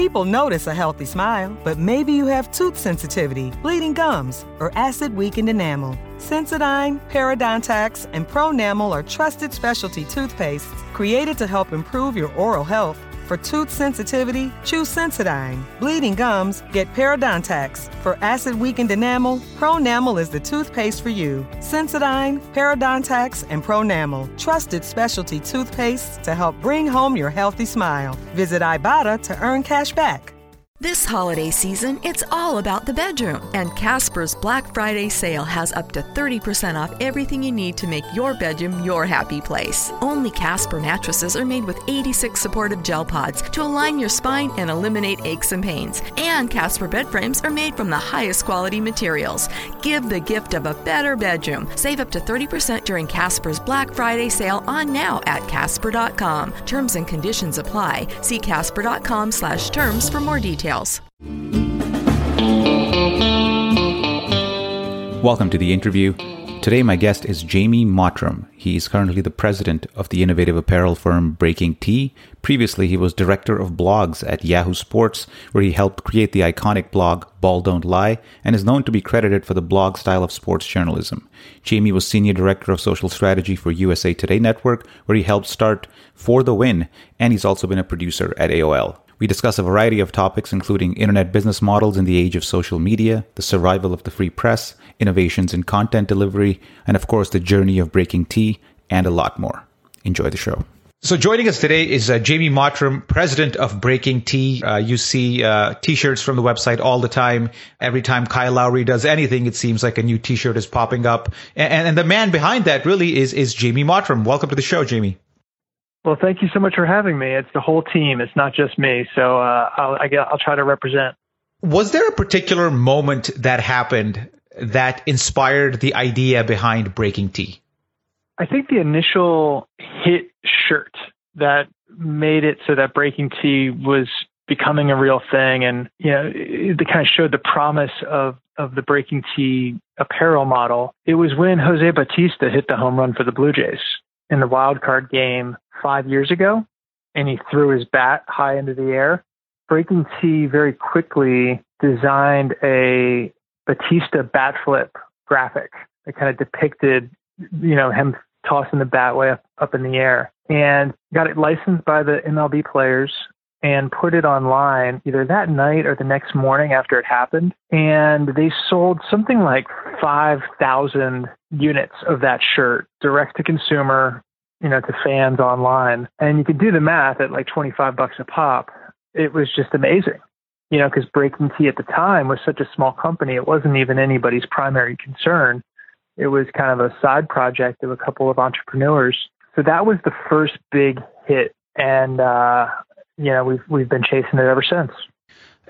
People notice a healthy smile, but maybe you have tooth sensitivity, bleeding gums, or acid weakened enamel. Sensodyne, Parodontax, and Pronamel are trusted specialty toothpastes created to help improve your oral health. For tooth sensitivity, choose Sensodyne. Bleeding gums, get Parodontax. For acid weakened enamel, Pronamel is the toothpaste for you. Sensodyne, Parodontax, and Pronamel. Trusted specialty toothpastes to help bring home your healthy smile. Visit Ibotta to earn cash back. This holiday season, it's all about the bedroom, and Casper's Black Friday sale has up to 30% off everything you need to make your bedroom your happy place. Only Casper mattresses are made with 86 supportive gel pods to align your spine and eliminate aches and pains. And Casper bed frames are made from the highest quality materials. Give the gift of a better bedroom. Save up to 30% during Casper's Black Friday sale on now at casper.com. Terms and conditions apply. See casper.com slash terms for more details. Welcome to the interview. Today, my guest is Jamie Mottram. He is currently the president of the innovative apparel firm Breaking T. Previously, he was director of blogs at Yahoo Sports, where he helped create the iconic blog Ball Don't Lie and is known to be credited for the blog style of sports journalism. Jamie was senior director of social strategy for USA Today Network, where he helped start For the Win, and he's also been a producer at AOL. We discuss a variety of topics, including internet business models in the age of social media, the survival of the free press, innovations in content delivery, and of course, the journey of Breaking T, and a lot more. Enjoy the show. So joining us today is uh, Jamie Mottram, president of Breaking T. Uh, you see uh, t-shirts from the website all the time. Every time Kyle Lowry does anything, it seems like a new t-shirt is popping up. And, and the man behind that really is is Jamie Mottram. Welcome to the show, Jamie. Well, thank you so much for having me. It's the whole team. It's not just me. So uh, I'll, I will try to represent. Was there a particular moment that happened that inspired the idea behind Breaking T? I think the initial hit shirt that made it so that Breaking T was becoming a real thing, and you know, it, it kind of showed the promise of of the Breaking T apparel model. It was when Jose Bautista hit the home run for the Blue Jays in the wild card game five years ago, and he threw his bat high into the air. Breaking T very quickly designed a Bautista bat flip graphic that kind of depicted, you know, him tossing the bat way up, up in the air and got it licensed by the MLB players and put it online either that night or the next morning after it happened. And they sold something like 5,000 units of that shirt direct to consumer you know, to fans online. And you could do the math at like 25 bucks a pop. It was just amazing, you know, because Breaking T at the time was such a small company. It wasn't even anybody's primary concern. It was kind of a side project of a couple of entrepreneurs. So that was the first big hit. And, uh, you know, we've, we've been chasing it ever since.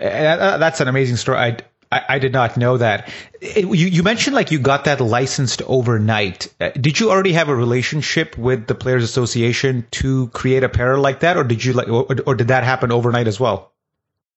Uh, that's an amazing story. I, I, I did not know that. It, you, you mentioned like you got that licensed overnight. Uh, did you already have a relationship with the Players Association to create apparel like that, or did you like, or, or did that happen overnight as well?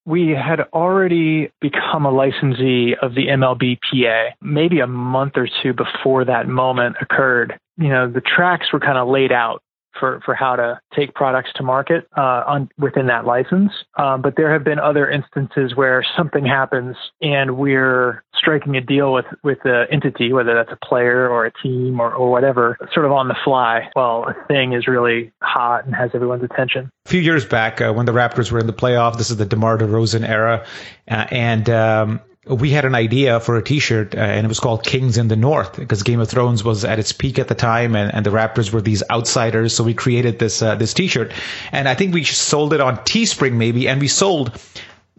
We had already become a licensee of the MLBPA maybe a month or two before that moment occurred. You know, the tracks were kind of laid out for, for how to take products to market uh, on, within that license. Um, but there have been other instances where something happens and we're striking a deal with, with the entity, whether that's a player or a team or, or whatever, sort of on the fly while a thing is really hot and has everyone's attention. A few years back, uh, when the Raptors were in the playoff, this is the DeMar DeRozan era, uh, and um, we had an idea for a t-shirt uh, and it was called Kings in the North because Game of Thrones was at its peak at the time and, and the Raptors were these outsiders. So we created this, uh, this t-shirt and I think we sold it on Teespring maybe and we sold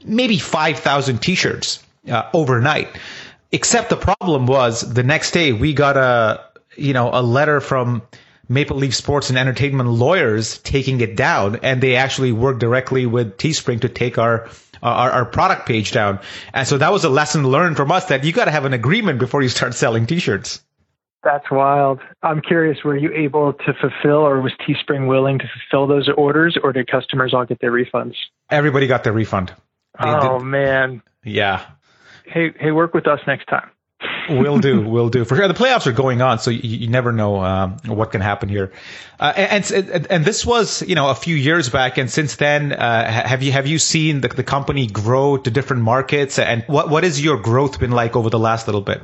maybe 5,000 t-shirts uh, overnight. Except the problem was the next day we got a, you know, a letter from Maple Leaf Sports and Entertainment lawyers taking it down and they actually worked directly with Teespring to take our our, our product page down. And so that was a lesson learned from us that you got to have an agreement before you start selling t-shirts. That's wild. I'm curious, were you able to fulfill or was Teespring willing to fulfill those orders or did customers all get their refunds? Everybody got their refund. They oh, did. man. Yeah. Hey, hey, work with us next time. Will do, will do for sure. The playoffs are going on, so you, you never know um, what can happen here. Uh, and, and, and this was you know a few years back, and since then, uh, have you have you seen the, the company grow to different markets? And what what has your growth been like over the last little bit?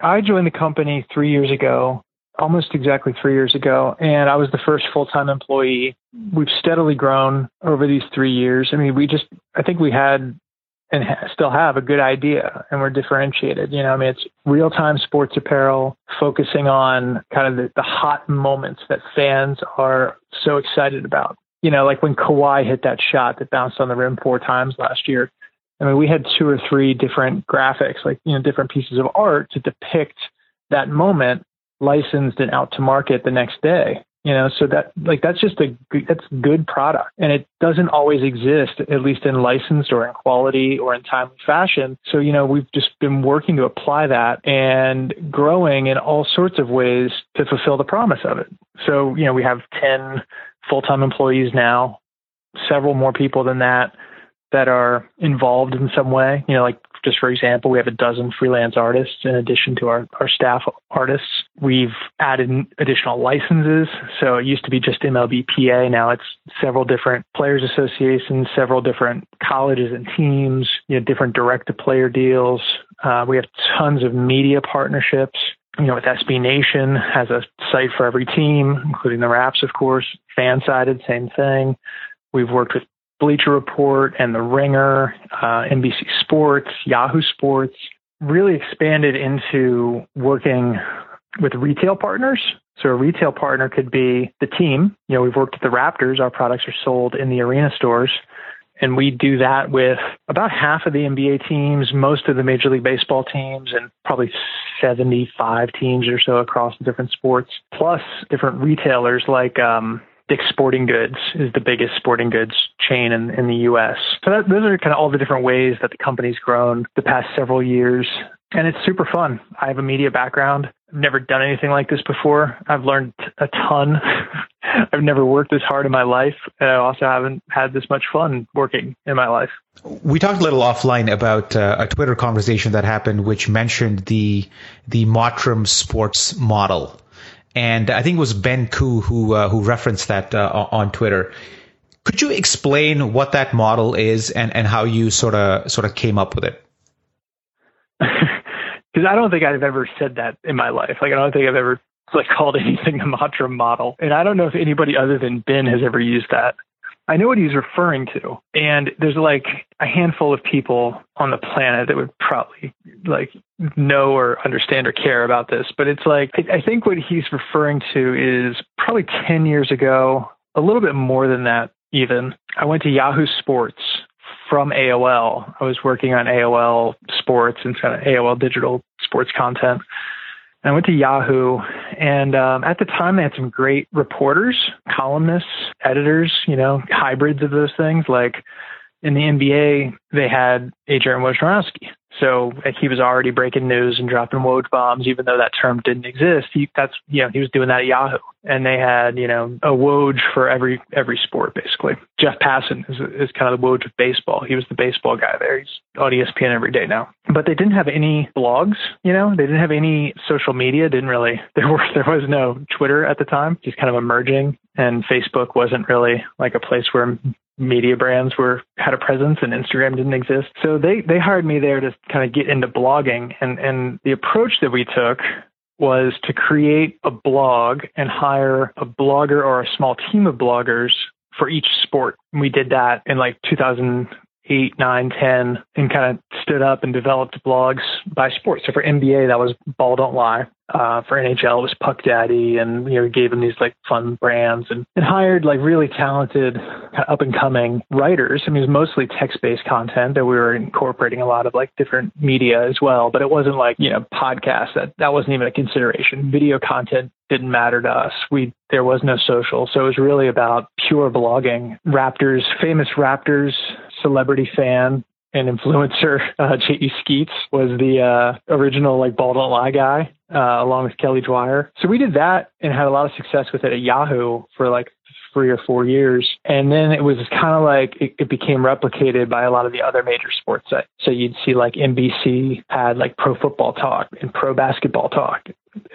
I joined the company three years ago, almost exactly three years ago, and I was the first full time employee. We've steadily grown over these three years. I mean, we just, I think we had and ha- still have a good idea and we're differentiated. You know, I mean, it's real time sports apparel, focusing on kind of the, the hot moments that fans are so excited about. You know, like when Kawhi hit that shot that bounced on the rim four times last year. I mean, we had two or three different graphics, like, you know, different pieces of art to depict that moment licensed and out to market the next day you know so that like that's just a that's good product. And it doesn't always exist at least in licensed or in quality or in timely fashion. So you know we've just been working to apply that and growing in all sorts of ways to fulfill the promise of it. So you know we have 10 full-time employees now several more people than that that are involved in some way you know like just for example, we have a dozen freelance artists in addition to our, our staff artists. We've added additional licenses. So it used to be just MLBPA. Now it's several different players associations, several different colleges and teams, you know, different direct to player deals. Uh, we have tons of media partnerships. You know, with SB Nation has a site for every team, including the Raps, of course. FanSided, same thing. We've worked with Bleacher Report and The Ringer, uh, NBC Sports, Yahoo Sports, really expanded into working with retail partners. So a retail partner could be the team. You know, we've worked with the Raptors. Our products are sold in the arena stores. And we do that with about half of the NBA teams, most of the Major League Baseball teams, and probably 75 teams or so across different sports, plus different retailers like um, Dick's Sporting Goods is the biggest sporting goods chain in, in the U.S. So that, those are kind of all the different ways that the company's grown the past several years. And it's super fun. I have a media background. I've never done anything like this before. I've learned a ton. I've never worked this hard in my life. And I also haven't had this much fun working in my life. We talked a little offline about uh, a Twitter conversation that happened, which mentioned the the Mottram sports model and I think it was Ben Koo who uh, who referenced that uh, on Twitter. Could you explain what that model is and, and how you sort of sort of came up with it? Because I don't think I've ever said that in my life. Like I don't think I've ever like called anything the Mottram model, and I don't know if anybody other than Ben has ever used that. I know what he's referring to. And there's like a handful of people on the planet that would probably like know or understand or care about this. But it's like, I think what he's referring to is probably 10 years ago, a little bit more than that, even. I went to Yahoo Sports from AOL. I was working on AOL sports and kind of AOL digital sports content. I went to Yahoo, and um, at the time they had some great reporters, columnists, editors, you know, hybrids of those things. Like in the NBA, they had Adrian Wojnarowski, so he was already breaking news and dropping Woj bombs, even though that term didn't exist. He, that's you know he was doing that at Yahoo, and they had you know a Woj for every every sport basically. Jeff Passan is, is kind of the Woj of baseball. He was the baseball guy there. He's on ESPN every day now. But they didn't have any blogs. You know, they didn't have any social media. Didn't really. There were there was no Twitter at the time. Just kind of emerging, and Facebook wasn't really like a place where media brands were had a presence and Instagram didn't exist. So they they hired me there to kind of get into blogging and and the approach that we took was to create a blog and hire a blogger or a small team of bloggers for each sport. We did that in like 2008, 9, 10 and kind of stood up and developed blogs by sport. So for NBA that was Ball Don't Lie uh, for NHL it was Puck Daddy, and you know gave them these like fun brands and, and hired like really talented kind of up and coming writers. I mean, it was mostly text based content that we were incorporating a lot of like different media as well, but it wasn't like you know podcasts that that wasn't even a consideration. Video content didn't matter to us. We there was no social, so it was really about pure blogging. Raptors, famous Raptors celebrity fan and influencer uh, J.E. Skeets was the uh, original like ball don't lie guy, uh, along with Kelly Dwyer. So we did that and had a lot of success with it at Yahoo for like three or four years. And then it was kind of like it, it became replicated by a lot of the other major sports sites. So you'd see like NBC had like pro football talk and pro basketball talk,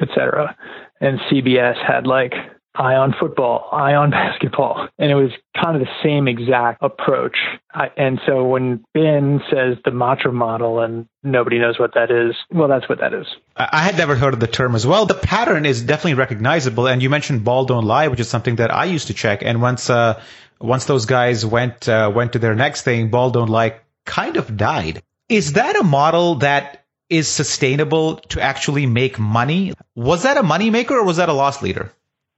etc., And CBS had like eye on football, eye on basketball. And it was kind of the same exact approach. I, and so when Ben says the Mottram model and nobody knows what that is, well, that's what that is. I had never heard of the term as well. The pattern is definitely recognizable. And you mentioned Ball Don't Lie, which is something that I used to check. And once, uh, once those guys went, uh, went to their next thing, Ball Don't Lie kind of died. Is that a model that is sustainable to actually make money? Was that a moneymaker or was that a loss leader?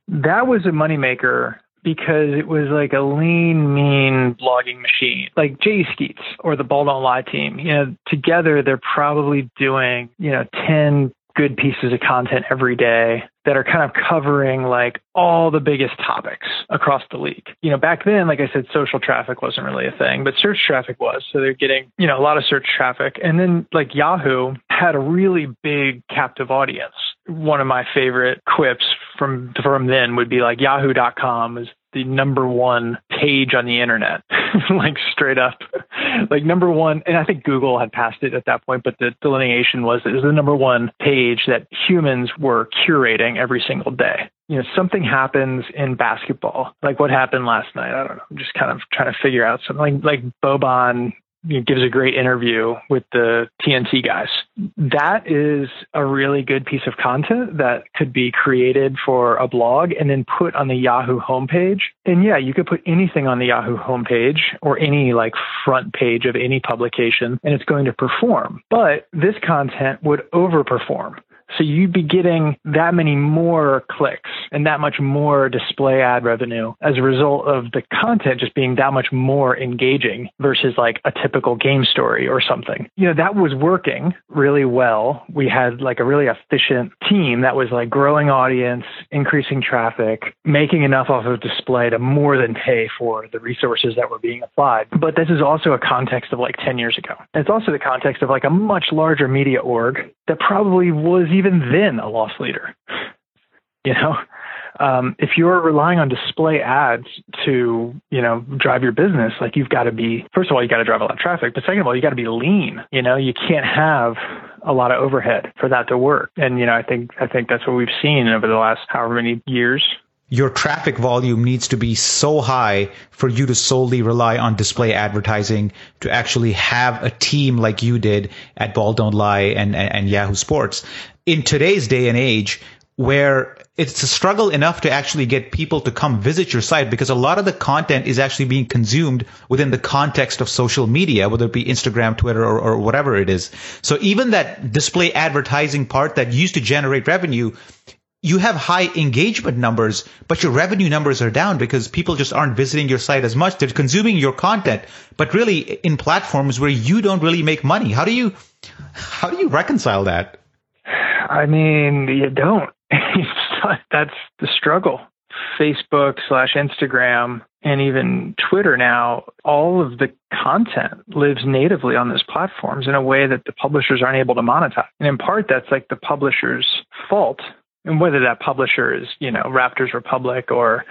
That was a moneymaker because it was like a lean, mean blogging machine, like Jay Skeets or the Ball Don't Lie team. You know, together they're probably doing, you know, 10 good pieces of content every day that are kind of covering like all the biggest topics across the league. You know, back then, like I said, social traffic wasn't really a thing, but search traffic was. So they're getting, you know, a lot of search traffic. And then like Yahoo had a really big captive audience. One of my favorite quips from from then would be like yahoo.com is the number one page on the internet, like straight up, like number one. And I think Google had passed it at that point, but the delineation was it was the number one page that humans were curating every single day. You know, something happens in basketball, like what happened last night. I don't know. I'm just kind of trying to figure out something like, like Boban gives a great interview with the TNT guys. That is a really good piece of content that could be created for a blog and then put on the Yahoo homepage. And yeah, you could put anything on the Yahoo homepage or any like front page of any publication and it's going to perform. But this content would overperform. So you'd be getting that many more clicks and that much more display ad revenue as a result of the content just being that much more engaging versus like a typical game story or something. You know, that was working really well. We had like a really efficient team that was like growing audience, increasing traffic, making enough off of display to more than pay for the resources that were being applied. But this is also a context of like 10 years ago. It's also the context of like a much larger media org that probably was even then a loss leader. You know, um, if you're relying on display ads to, you know, drive your business, like you've got to be, first of all, you got to drive a lot of traffic, but second of all, you got to be lean. You know, you can't have a lot of overhead for that to work. And, you know, I think, I think that's what we've seen over the last however many years your traffic volume needs to be so high for you to solely rely on display advertising to actually have a team like you did at Ball Don't Lie and, and, and Yahoo Sports. In today's day and age, where it's a struggle enough to actually get people to come visit your site because a lot of the content is actually being consumed within the context of social media, whether it be Instagram, Twitter, or, or whatever it is. So even that display advertising part that used to generate revenue you have high engagement numbers, but your revenue numbers are down because people just aren't visiting your site as much. They're consuming your content, but really in platforms where you don't really make money. How do you, how do you reconcile that? I mean, you don't. That's the struggle. Facebook slash Instagram and even Twitter now, all of the content lives natively on those platforms in a way that the publishers aren't able to monetize. And in part, that's like the publisher's fault and whether that publisher is, you know, Raptors Republic or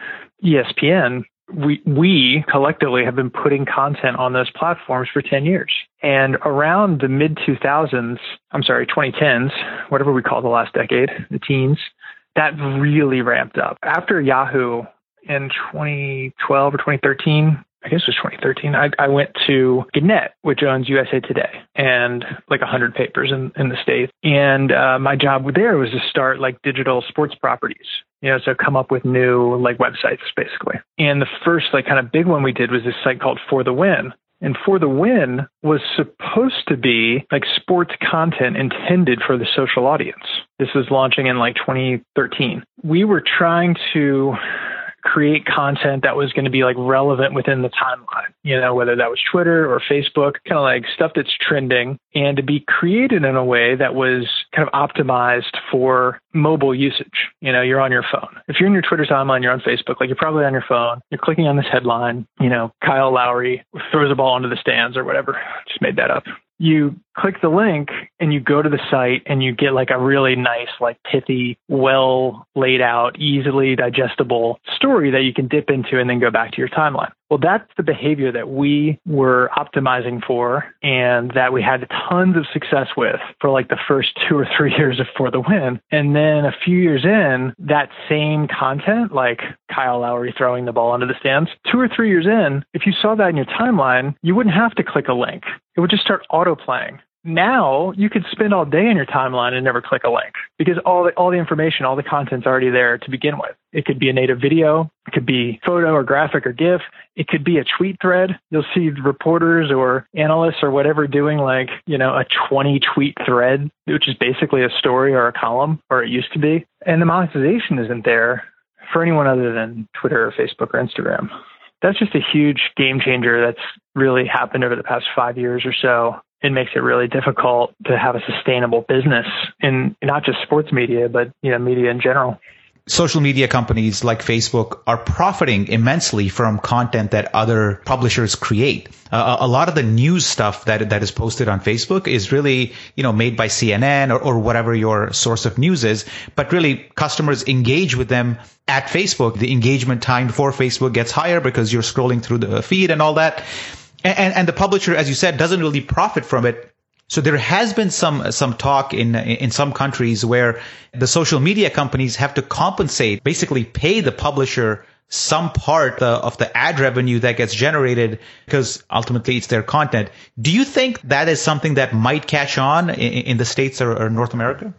ESPN, we we collectively have been putting content on those platforms for 10 years. And around the mid 2000s, I'm sorry, 2010s, whatever we call the last decade, the teens, that really ramped up. After Yahoo in 2012 or 2013, I guess it was 2013, I, I went to Gannett, which owns USA Today, and like 100 papers in, in the States. And uh, my job there was to start like digital sports properties, you know, so come up with new like websites basically. And the first like kind of big one we did was this site called For the Win. And For the Win was supposed to be like sports content intended for the social audience. This was launching in like 2013. We were trying to create content that was going to be like relevant within the timeline, you know, whether that was Twitter or Facebook, kind of like stuff that's trending, and to be created in a way that was kind of optimized for mobile usage. You know, you're on your phone. If you're in your Twitter timeline, you're on Facebook, like you're probably on your phone, you're clicking on this headline, you know, Kyle Lowry throws a ball into the stands or whatever. Just made that up. you click the link and you go to the site and you get like a really nice, like pithy, well laid out, easily digestible story that you can dip into and then go back to your timeline. Well, that's the behavior that we were optimizing for and that we had tons of success with for like the first two or three years before the win. And then a few years in, that same content, like Kyle Lowry throwing the ball into the stands, two or three years in, if you saw that in your timeline, you wouldn't have to click a link. It would just start auto playing now you could spend all day in your timeline and never click a link because all the, all the information, all the content's already there to begin with. It could be a native video, it could be photo or graphic or GIF, it could be a tweet thread. You'll see reporters or analysts or whatever doing like, you know, a 20 tweet thread, which is basically a story or a column, or it used to be. And the monetization isn't there for anyone other than Twitter or Facebook or Instagram that's just a huge game changer that's really happened over the past five years or so it makes it really difficult to have a sustainable business in not just sports media, but you know, media in general. Social media companies like Facebook are profiting immensely from content that other publishers create. Uh, a lot of the news stuff that that is posted on Facebook is really, you know, made by CNN or, or whatever your source of news is. But really, customers engage with them at Facebook. The engagement time for Facebook gets higher because you're scrolling through the feed and all that and, and the publisher, as you said, doesn't really profit from it. So there has been some some talk in in some countries where the social media companies have to compensate, basically pay the publisher some part uh, of the ad revenue that gets generated because ultimately it's their content. Do you think that is something that might catch on in, in the states or, or North America?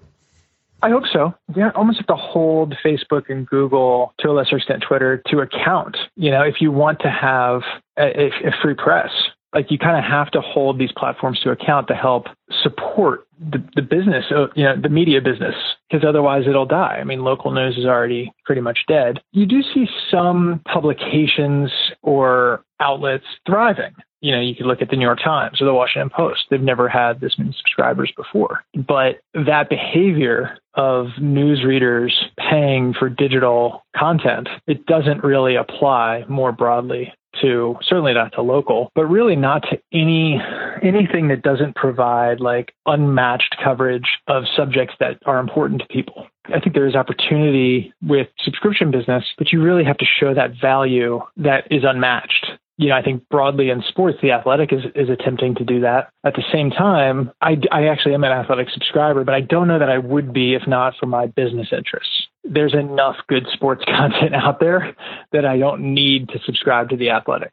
I hope so. Yeah, almost have to hold Facebook and Google, to a lesser extent Twitter, to account. You know, if you want to have a, a free press, like you kind of have to hold these platforms to account to help support the, the business, uh, you know, the media business, because otherwise it'll die. I mean, local news is already pretty much dead. You do see some publications or outlets thriving you know, you could look at the New York Times or the Washington Post. They've never had this many subscribers before. But that behavior of news readers paying for digital content, it doesn't really apply more broadly to certainly not to local, but really not to any anything that doesn't provide like unmatched coverage of subjects that are important to people. I think there is opportunity with subscription business, but you really have to show that value that is unmatched you know, I think broadly in sports, the athletic is, is attempting to do that. At the same time, I, I actually am an athletic subscriber, but I don't know that I would be if not for my business interests. There's enough good sports content out there that I don't need to subscribe to the athletic.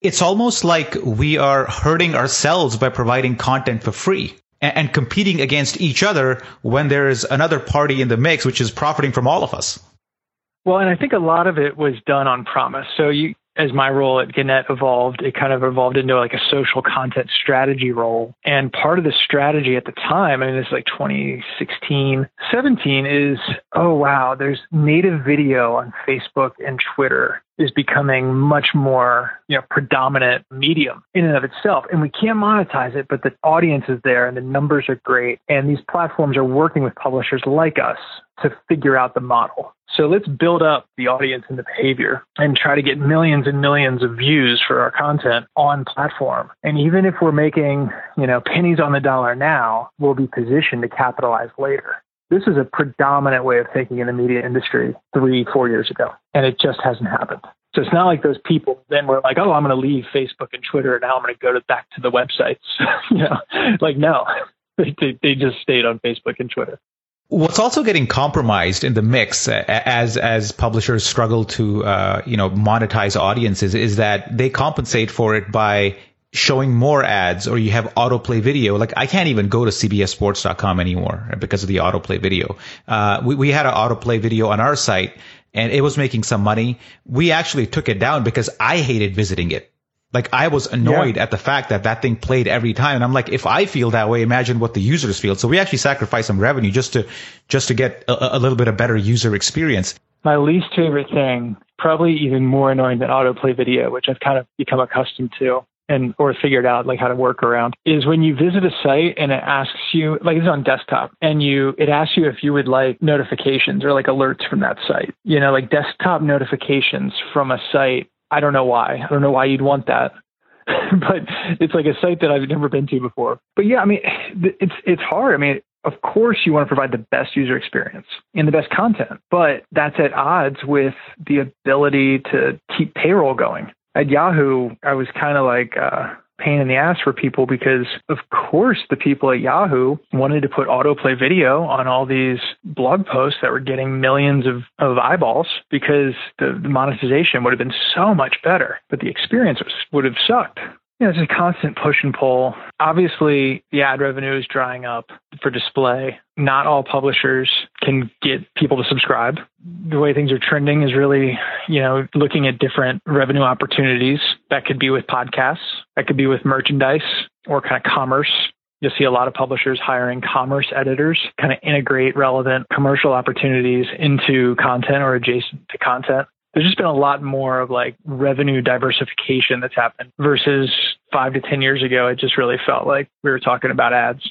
It's almost like we are hurting ourselves by providing content for free and, and competing against each other when there's another party in the mix, which is profiting from all of us. Well, and I think a lot of it was done on promise. So you as my role at Gannett evolved, it kind of evolved into like a social content strategy role. And part of the strategy at the time, I mean, it's like 2016, 17 is, oh, wow, there's native video on Facebook and Twitter is becoming much more, you know, predominant medium in and of itself. And we can't monetize it, but the audience is there and the numbers are great. And these platforms are working with publishers like us to figure out the model. So let's build up the audience and the behavior and try to get millions and millions of views for our content on platform. And even if we're making, you know, pennies on the dollar now, we'll be positioned to capitalize later. This is a predominant way of thinking in the media industry three, four years ago, and it just hasn't happened. So it's not like those people then were like, oh, I'm going to leave Facebook and Twitter, and now I'm going to go to back to the websites. you know, like no, they, they just stayed on Facebook and Twitter. What's also getting compromised in the mix as as publishers struggle to uh, you know monetize audiences is that they compensate for it by showing more ads or you have autoplay video. Like I can't even go to cbssports.com anymore because of the autoplay video. Uh, we, we had an autoplay video on our site and it was making some money. We actually took it down because I hated visiting it. Like I was annoyed yeah. at the fact that that thing played every time, and I'm like, if I feel that way, imagine what the users feel. So we actually sacrifice some revenue just to just to get a, a little bit of better user experience. My least favorite thing, probably even more annoying than autoplay video, which I've kind of become accustomed to and or figured out like how to work around is when you visit a site and it asks you like it's on desktop and you it asks you if you would like notifications or like alerts from that site you know like desktop notifications from a site I don't know why. I don't know why you'd want that. but it's like a site that I've never been to before. But yeah, I mean, it's it's hard. I mean, of course you want to provide the best user experience and the best content, but that's at odds with the ability to keep payroll going. At Yahoo, I was kind of like uh, pain in the ass for people because of course the people at Yahoo wanted to put autoplay video on all these blog posts that were getting millions of, of eyeballs because the, the monetization would have been so much better, but the experience was, would have sucked. You know, it's a constant push and pull. Obviously, the ad revenue is drying up for display. Not all publishers can get people to subscribe. The way things are trending is really, you know, looking at different revenue opportunities. That could be with podcasts, that could be with merchandise or kind of commerce. You'll see a lot of publishers hiring commerce editors, kind of integrate relevant commercial opportunities into content or adjacent to content there's just been a lot more of like revenue diversification that's happened versus five to 10 years ago. It just really felt like we were talking about ads.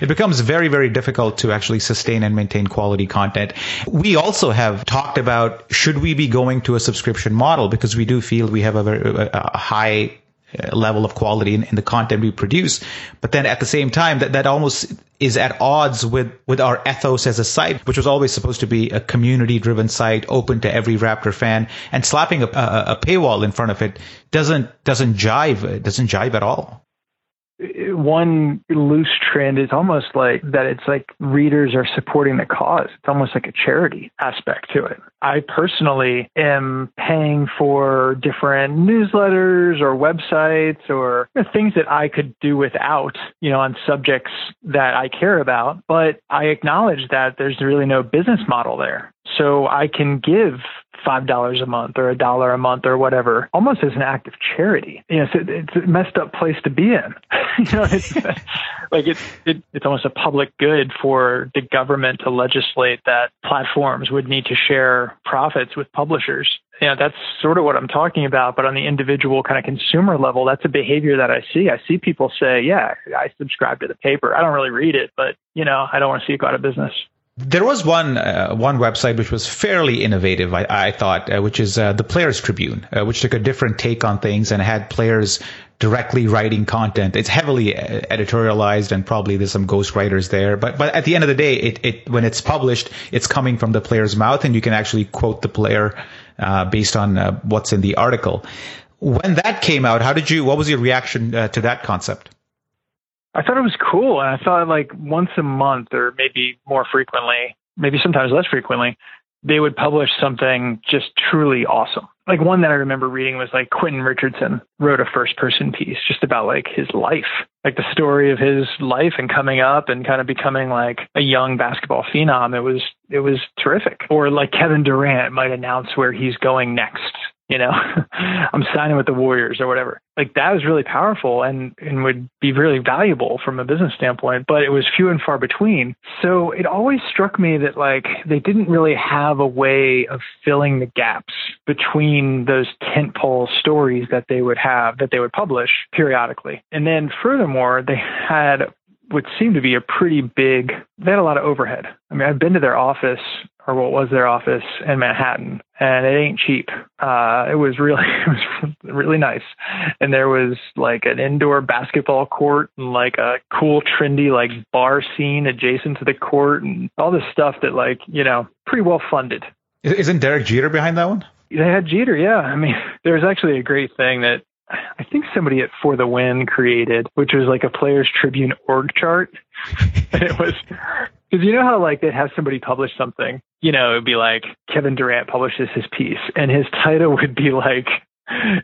It becomes very, very difficult to actually sustain and maintain quality content. We also have talked about should we be going to a subscription model because we do feel we have a, very, a high Uh, level of quality in, in, the content we produce. But then at the same time, that, that almost is at odds with, with our ethos as a site, which was always supposed to be a community driven site open to every Raptor fan and slapping a, a, a paywall in front of it doesn't, doesn't jive, it doesn't jive at all one loose trend is almost like that it's like readers are supporting the cause. It's almost like a charity aspect to it. I personally am paying for different newsletters or websites or things that I could do without, you know, on subjects that I care about. But I acknowledge that there's really no business model there. So I can give five dollars a month or a dollar a month or whatever, almost as an act of charity. You know, it's, it's a messed up place to be in. you know, it's like it's it, it's almost a public good for the government to legislate that platforms would need to share profits with publishers. You know, that's sort of what I'm talking about. But on the individual kind of consumer level, that's a behavior that I see. I see people say, "Yeah, I subscribe to the paper. I don't really read it, but you know, I don't want to see it go out of business." There was one uh, one website which was fairly innovative, I, I thought, uh, which is uh, the Players Tribune, uh, which took a different take on things and had players directly writing content. It's heavily uh, editorialized, and probably there's some ghost writers there. But but at the end of the day, it, it when it's published, it's coming from the player's mouth, and you can actually quote the player uh, based on what's in the article. When that came out, how did you? What was your reaction to that concept? I thought it was cool. And I thought like once a month or maybe more frequently, maybe sometimes less frequently, they would publish something just truly awesome. Like one that I remember reading was like Quentin Richardson wrote a first person piece just about like his life, like the story of his life and coming up and kind of becoming like a young basketball phenom. It was, it was terrific. Or like Kevin Durant might announce where he's going next you know, I'm signing with the Warriors or whatever. Like that was really powerful and, and would be really valuable from a business standpoint, but it was few and far between. So it always struck me that like they didn't really have a way of filling the gaps between those tentpole stories that they would have that they would publish periodically. And then furthermore, they had what seemed to be a pretty big they had a lot of overhead. I mean, I've been to their office or what was their office in Manhattan, and it ain't cheap. Uh, it was really, it was really nice, and there was like an indoor basketball court and like a cool, trendy like bar scene adjacent to the court, and all this stuff that like you know pretty well funded. Isn't Derek Jeter behind that one? They had Jeter, yeah. I mean, there was actually a great thing that I think somebody at For the Win created, which was like a Players Tribune org chart. and it was because you know how like they'd have somebody publish something, you know, it'd be like Kevin Durant publishes his piece, and his title would be like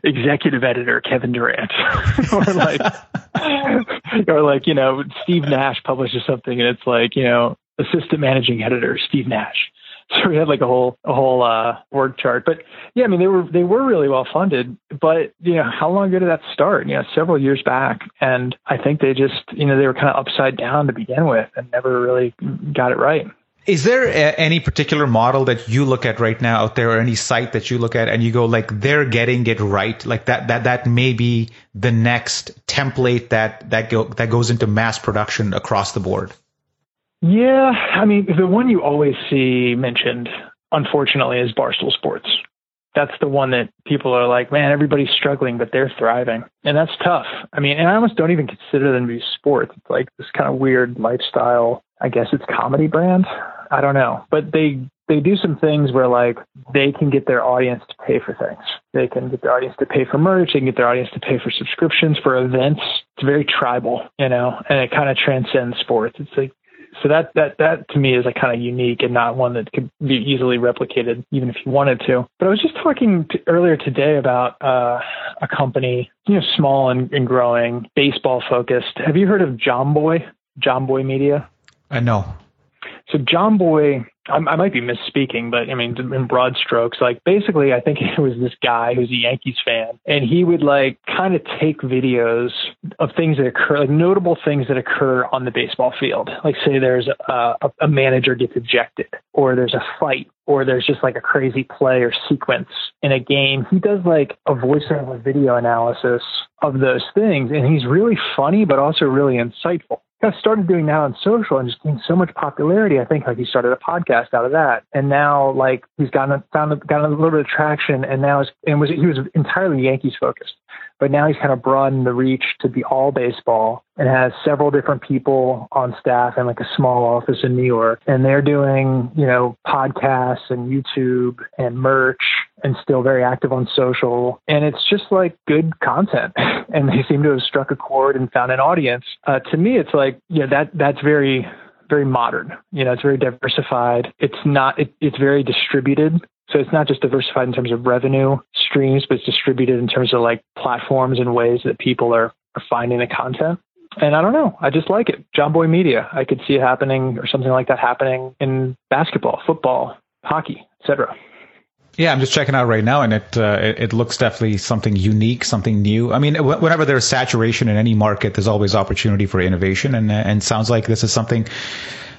executive editor Kevin Durant, or like, or like you know Steve Nash publishes something, and it's like you know assistant managing editor Steve Nash. So we had like a whole a whole uh, org chart. But yeah, I mean they were they were really well funded. But you know how long ago did that start? You know, several years back, and I think they just you know they were kind of upside down to begin with and never really got it right. Is there a, any particular model that you look at right now out there, or any site that you look at and you go like they're getting it right, like that that that may be the next template that that go, that goes into mass production across the board? Yeah, I mean, the one you always see mentioned, unfortunately, is Barstool Sports. that's the one that people are like, man, everybody's struggling, but they're thriving. And that's tough. I mean, and I almost don't even consider them to be sports. It's like this kind of weird lifestyle. I guess it's comedy brand. I don't know. But they they do some things where like they can get their audience to pay for things. They can get their audience to pay for merch. They can get their audience to pay for subscriptions for events. It's very tribal, you know, and it kind of transcends sports. It's like so that that that to me is a kind of unique and not one that could be easily replicated, even if you wanted to. But I was just talking to, earlier today about uh, a company, you know, small and, and growing, baseball focused. Have you heard of john boy john boy Media? I know. So Jomboy I, I might be misspeaking, but I mean, in broad strokes, like basically, I think it was this guy who's a Yankees fan, and he would like kind of take videos of things that occur, like notable things that occur on the baseball field. Like, say there's a, a manager gets ejected, or there's a fight, or there's just like a crazy play or sequence in a game. He does like a voiceover video analysis of those things, and he's really funny, but also really insightful kind of started doing that on social and just gained so much popularity. I think like he started a podcast out of that, and now like he's gotten found gotten a little bit of traction, and now is and was he was entirely Yankees focused but now he's kind of broadened the reach to be all baseball and has several different people on staff and like a small office in New York. And they're doing, you know, podcasts and YouTube and merch and still very active on social. And it's just like good content. and they seem to have struck a chord and found an audience. Uh, to me, it's like, yeah, that that's very very modern. You know, it's very diversified. It's not. It, it's very distributed. So it's not just diversified in terms of revenue streams, but it's distributed in terms of like platforms and ways that people are, are finding the content. And I don't know. I just like it. Jomboy Media. I could see it happening or something like that happening in basketball, football, hockey, etc. Yeah, I'm just checking out right now, and it, uh, it, looks definitely something unique, something new. I mean, whenever there's saturation in any market, there's always opportunity for innovation, and and sounds like this is something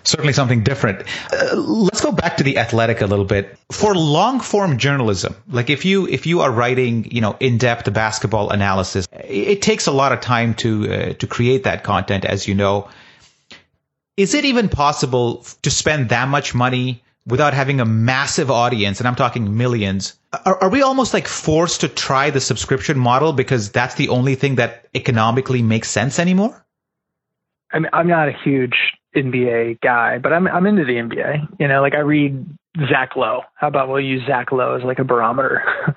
certainly something different. Uh, let's go back to the athletic a little bit. For long form journalism, like if you if you are writing, you know, in depth basketball analysis, it, it, takes a lot of time to uh, to create that content, as you know. Is it even possible to spend that much money without having a massive audience? And I'm talking millions. Are, are we almost like forced to try the subscription model because that's the only thing that economically makes sense anymore? I mean, I'm not a huge NBA guy, but I'm I'm into the NBA. You know, like I read Zach Lowe. How about we'll use Zach Lowe as like a barometer?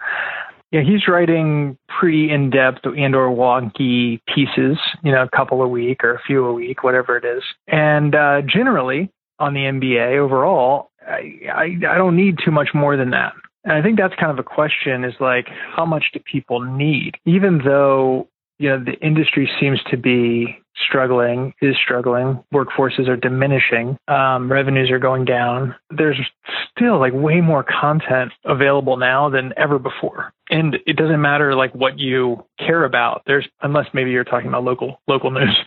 yeah, he's writing pretty in-depth and or wonky pieces. You know, a couple a week or a few a week, whatever it is. And uh, generally on the NBA overall, I, I I don't need too much more than that. And I think that's kind of a question is like, how much do people need? Even though, you know, the industry seems to be struggling, is struggling. Workforces are diminishing. Um, revenues are going down. There's still like way more content available now than ever before. And it doesn't matter like what you care about. There's unless maybe you're talking about local local news.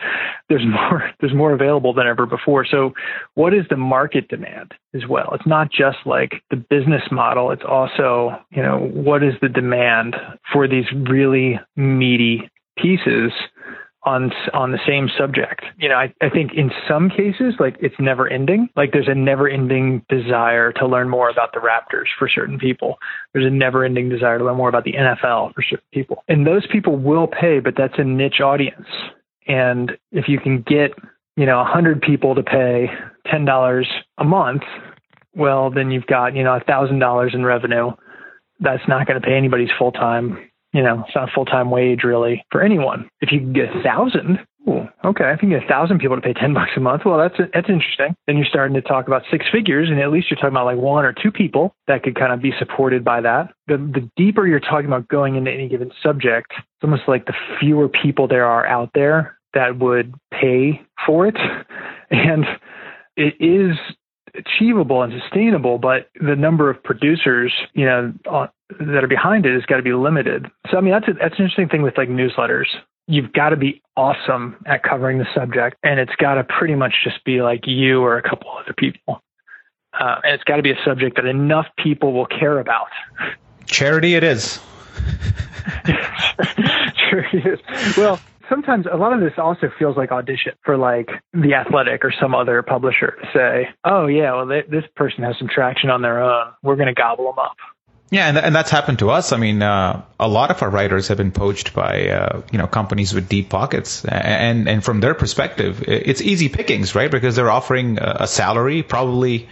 There's more there's more available than ever before. So what is the market demand as well? It's not just like the business model. It's also, you know, what is the demand for these really meaty pieces on on the same subject. You know, I, I think in some cases, like it's never ending. Like there's a never ending desire to learn more about the Raptors for certain people. There's a never ending desire to learn more about the NFL for certain people. And those people will pay, but that's a niche audience. And if you can get, you know, a hundred people to pay ten dollars a month, well then you've got, you know, a thousand dollars in revenue. That's not going to pay anybody's full time you know, it's not a full time wage really for anyone. If you can get a thousand, okay, you can get a thousand people to pay ten bucks a month, well, that's that's interesting. Then you're starting to talk about six figures, and at least you're talking about like one or two people that could kind of be supported by that. The the deeper you're talking about going into any given subject, it's almost like the fewer people there are out there that would pay for it, and it is achievable and sustainable, but the number of producers, you know, that are behind it has got to be limited. So I mean, that's a, that's an interesting thing with like newsletters. You've got to be awesome at covering the subject, and it's got to pretty much just be like you or a couple other people, uh, and it's got to be a subject that enough people will care about. Charity, it is. Charity is. Well, sometimes a lot of this also feels like audition for like the athletic or some other publisher to say, oh yeah, well they, this person has some traction on their own. We're going to gobble them up. Yeah, and, and that's happened to us. I mean, uh, a lot of our writers have been poached by uh, you know companies with deep pockets, and and from their perspective, it's easy pickings, right? Because they're offering a salary, probably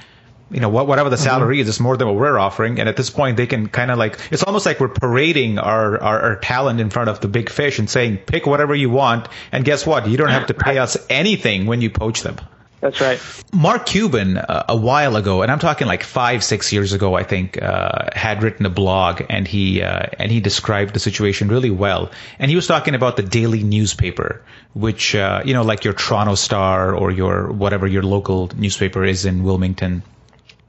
you know whatever the salary mm-hmm. is, it's more than what we're offering, and at this point, they can kind of like it's almost like we're parading our, our, our talent in front of the big fish and saying, pick whatever you want, and guess what? You don't have to pay us anything when you poach them. That's right. Mark Cuban, uh, a while ago, and I'm talking like five, six years ago, I think, uh, had written a blog, and he uh, and he described the situation really well. And he was talking about the daily newspaper, which uh, you know, like your Toronto Star or your whatever your local newspaper is in Wilmington.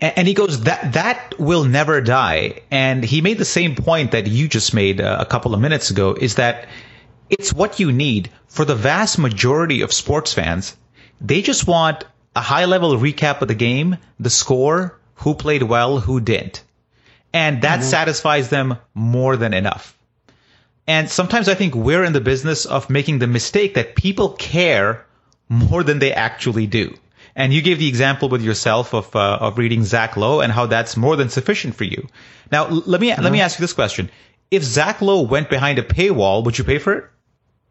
And, he goes that that will never die. And he made the same point that you just made uh, a couple of minutes ago, is that it's what you need for the vast majority of sports fans they just want a high level recap of the game, the score, who played well, who didn't. And that mm-hmm. satisfies them more than enough. And sometimes I think we're in the business of making the mistake that people care more than they actually do. And you gave the example with yourself of uh, of reading Zach Lowe and how that's more than sufficient for you. Now, let me mm-hmm. let me ask you this question: If Zach Lowe went behind a paywall, would you pay for it?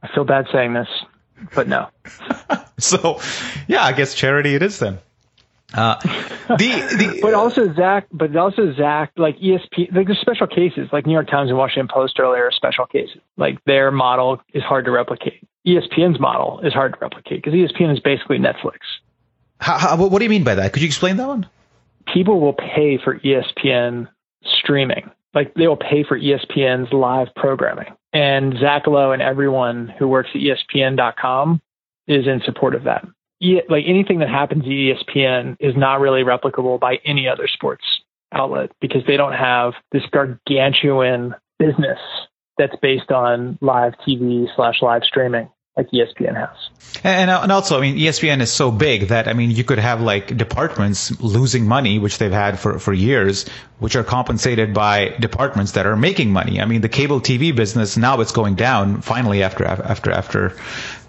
I feel bad saying this but no. so, yeah, I guess charity it is then. Uh, the, the but also Zach, but also Zach, like ESP, like there's special cases, like New York Times and Washington Post earlier, special cases. Like their model is hard to replicate. ESPN's model is hard to replicate because ESPN is basically Netflix. How, how, what do you mean by that? Could you explain that one? People will pay for ESPN streaming. Like they will pay for ESPN's live programming. And Zach Lowe and everyone who works at ESPN.com is in support of that. like anything that happens at ESPN is not really replicable by any other sports outlet because they don't have this gargantuan business that's based on live TV slash live streaming like ESPN has. And, and also, I mean, ESPN is so big that I mean, you could have like departments losing money, which they've had for for years, which are compensated by departments that are making money. I mean, the cable TV business now it's going down finally after after after.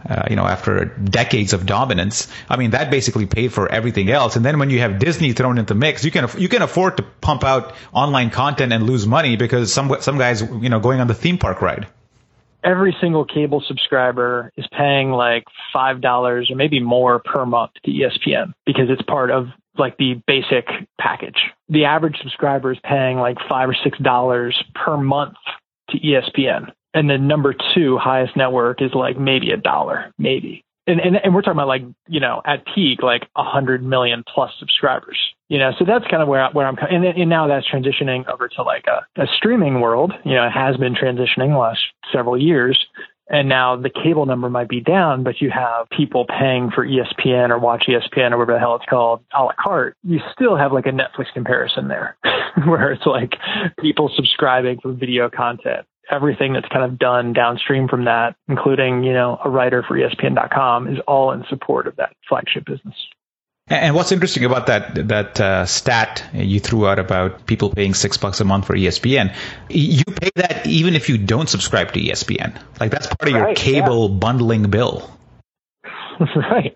Uh, you know, after decades of dominance, I mean that basically paid for everything else. And then when you have Disney thrown into the mix, you can you can afford to pump out online content and lose money because some some guys you know going on the theme park ride every single cable subscriber is paying like five dollars or maybe more per month to ESPN because it's part of like the basic package. The average subscriber is paying like five or six dollars per month to ESPN. And the number two highest network is like maybe a dollar, maybe and, and, and we're talking about like, you know, at peak, like a hundred million plus subscribers, you know, so that's kind of where, where I'm, and, and now that's transitioning over to like a, a streaming world, you know, it has been transitioning the last several years. And now the cable number might be down, but you have people paying for ESPN or watch ESPN or whatever the hell it's called a la carte. You still have like a Netflix comparison there where it's like people subscribing for video content everything that's kind of done downstream from that, including, you know, a writer for ESPN.com, is all in support of that flagship business. And what's interesting about that that uh, stat you threw out about people paying six bucks a month for ESPN, you pay that even if you don't subscribe to ESPN. Like that's part of right, your cable yeah. bundling bill. right.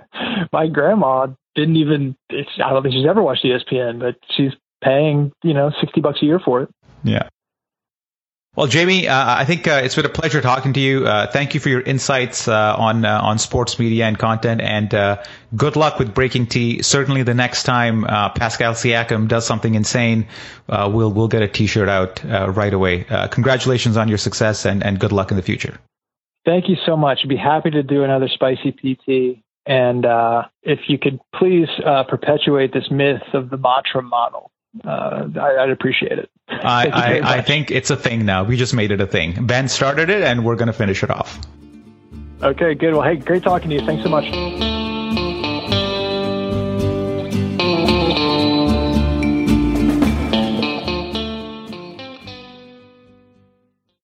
My grandma didn't even. I don't think she's ever watched ESPN, but she's paying you know sixty bucks a year for it. Yeah. Well, Jamie, uh, I think uh, it's been a pleasure talking to you. Uh, thank you for your insights uh, on uh, on sports media and content, and uh, good luck with Breaking T. Certainly, the next time Pascal Siakam does something insane, we'll we'll get a T-shirt out right away. congratulations on your success, and, and good luck in the future. Thank you so much. I'd be happy to do another spicy PT. And if you could please perpetuate this myth of the Mottram model uh, I, would appreciate it. I, I, I, think it's a thing now. We just made it a thing. Ben started it, and we're going to finish it off. Okay, good. Well, hey, great talking to you. Thanks so much.